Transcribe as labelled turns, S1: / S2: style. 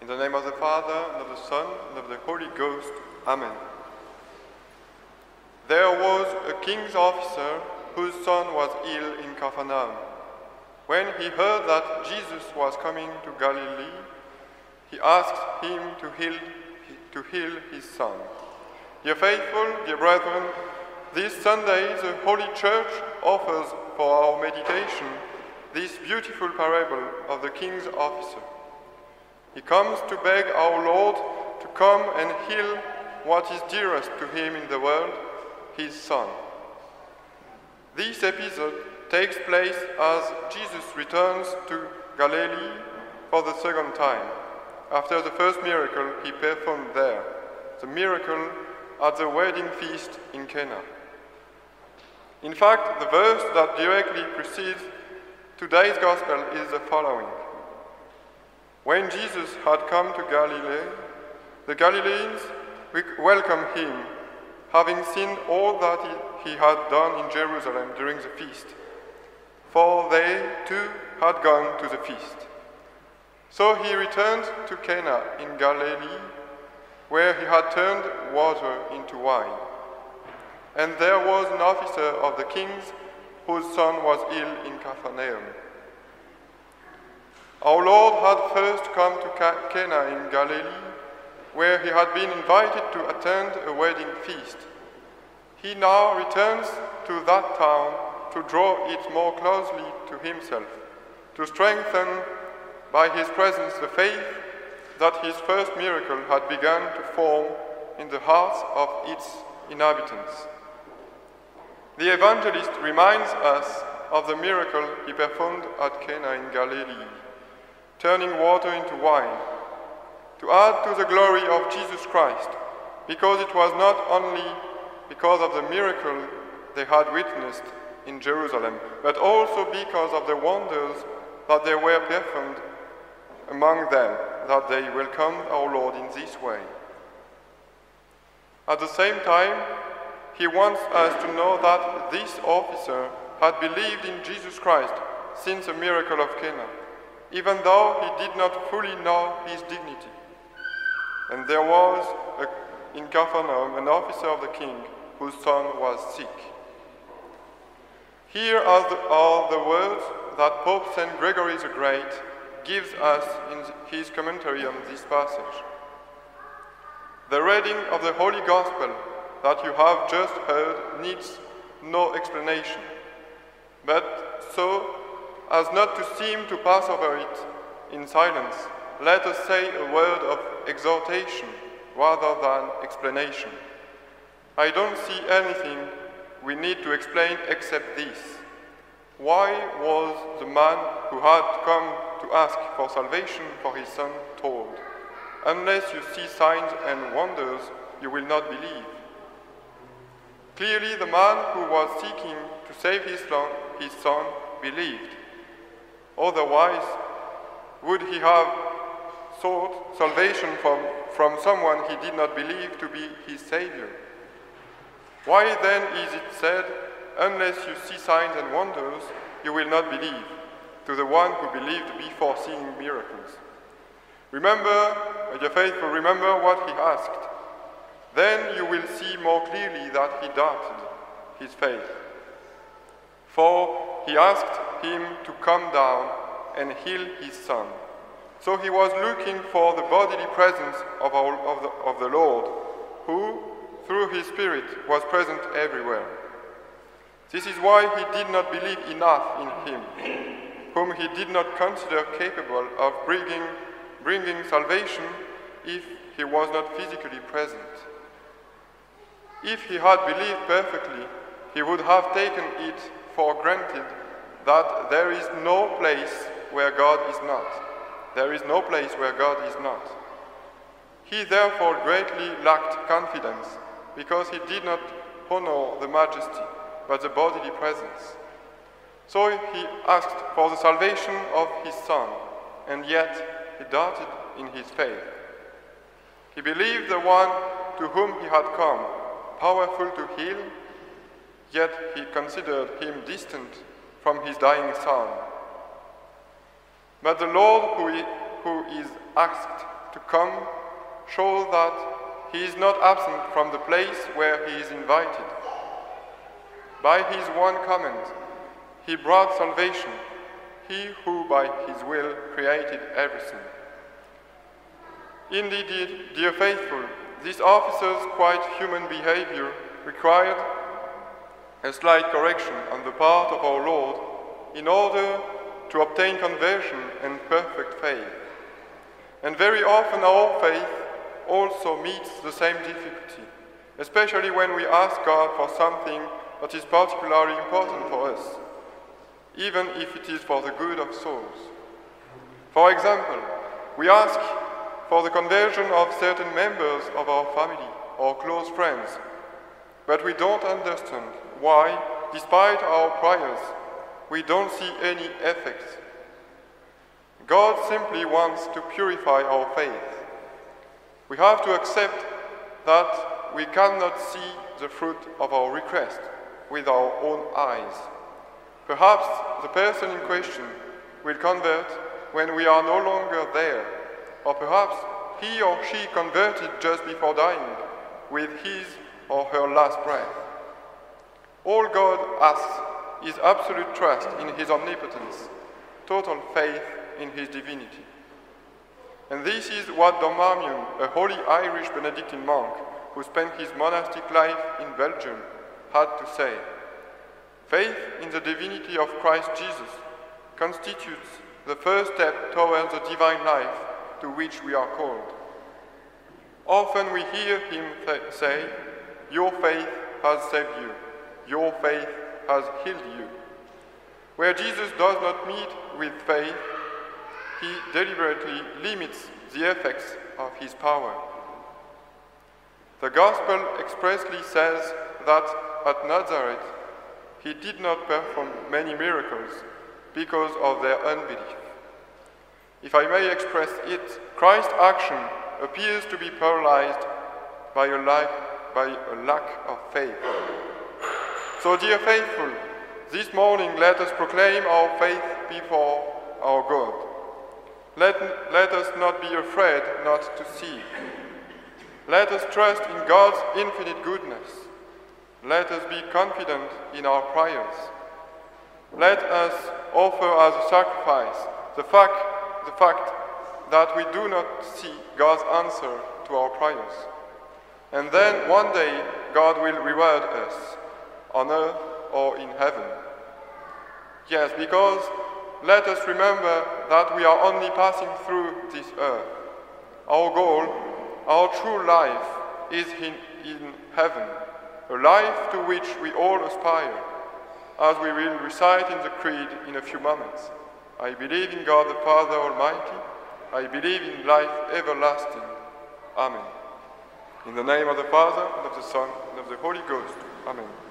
S1: In the name of the Father, and of the Son, and of the Holy Ghost. Amen. There was a king's officer whose son was ill in Capernaum. When he heard that Jesus was coming to Galilee, he asked him to heal, to heal his son. Dear faithful, dear brethren, this Sunday the Holy Church offers for our meditation this beautiful parable of the king's officer. He comes to beg our Lord to come and heal what is dearest to him in the world, his son. This episode takes place as Jesus returns to Galilee for the second time, after the first miracle he performed there, the miracle at the wedding feast in Cana. In fact, the verse that directly precedes today's gospel is the following. When Jesus had come to Galilee, the Galileans welcomed him, having seen all that he, had done in Jerusalem during the feast, for they too had gone to the feast. So he returned to Cana in Galilee, where he had turned water into wine. And there was an officer of the king's whose son was ill in Capernaum. Our Lord had first come to Cana in Galilee, where he had been invited to attend a wedding feast. He now returns to that town to draw it more closely to himself, to strengthen by his presence the faith that his first miracle had begun to form in the hearts of its inhabitants. The evangelist reminds us of the miracle he performed at Cana in Galilee turning water into wine, to add to the glory of Jesus Christ, because it was not only because of the miracle they had witnessed in Jerusalem, but also because of the wonders that they were performed among them, that they welcomed our Lord in this way. At the same time, he wants us to know that this officer had believed in Jesus Christ since the miracle of Cana even though he did not fully know his dignity. And there was a, in Capernaum an officer of the king whose son was sick. Here are the, are the words that Pope St. Gregory the Great gives us in his commentary on this passage. The reading of the Holy Gospel that you have just heard needs no explanation, but so as not to seem to pass over it in silence, let us say a word of exhortation rather than explanation. I don't see anything we need to explain except this. Why was the man who had come to ask for salvation for his son told, Unless you see signs and wonders, you will not believe? Clearly, the man who was seeking to save his son, believed. Otherwise, would he have sought salvation from, from someone he did not believe to be his Savior? Why then is it said, Unless you see signs and wonders, you will not believe, to the one who believed before seeing miracles? Remember, dear faithful, remember what he asked. Then you will see more clearly that he doubted his faith. For he asked him to come down and heal his son. So he was looking for the bodily presence of, of, the, of the Lord, who, through his Spirit, was present everywhere. This is why he did not believe enough in him, whom he did not consider capable of bringing, bringing salvation if he was not physically present. If he had believed perfectly, he would have taken it for granted that there is no place where God is not. There is no place where God is not. He therefore greatly lacked confidence because he did not honor the majesty, but the bodily presence. So he asked for the salvation of his son, and yet he doubted in his faith. He believed the one to whom he had come, powerful to heal, yet he considered him distant from his dying son. But the Lord who, who is asked to come shows that he is not absent from the place where he is invited. By his one command, he brought salvation, he who by his will created everything. Indeed, dear faithful, this officer's quite human behavior required a slight correction on the part of our Lord in order to obtain conversion and perfect faith. And very often our faith also meets the same difficulty, especially when we ask God for something that is particularly important for us, even if it is for the good of souls. For example, we ask for the conversion of certain members of our family or close friends, but we don't understand why, despite our prayers, we don't see any effects. God simply wants to purify our faith. We have to accept that we cannot see the fruit of our request with our own eyes. Perhaps the person in question will convert when we are no longer there, or perhaps he or she converted just before dying with his or her last breath. All God asks is absolute trust in his omnipotence, total faith in his divinity. And this is what Dom Marmion, a holy Irish Benedictine monk who spent his monastic life in Belgium, had to say. Faith in the divinity of Christ Jesus constitutes the first step towards the divine life to which we are called. Often we hear him say, Your faith has saved you, your faith has healed you. Where Jesus does not meet with faith, he deliberately limits the effects of his power. The Gospel expressly says that at Nazareth he did not perform many miracles because of their unbelief. If I may express it, Christ's action appears to be paralyzed by a lack, by a lack of faith. So, dear faithful, this morning let us proclaim our faith before our God. Let, let us not be afraid not to see. Let us trust in God's infinite goodness. Let us be confident in our prayers. Let us offer as a sacrifice the fact, the fact that we do not see God's answer to our prayers. And then one day God will reward us on earth or in heaven. Yes, because let us remember that we are only passing through this earth. Our goal, our true life, is in, in heaven, a life to which we all aspire, as we will recite in the Creed in a few moments. I believe in God the Father Almighty. I believe in life everlasting. Amen. In the name of the Father, and of the Son, and of the Holy Ghost. Amen.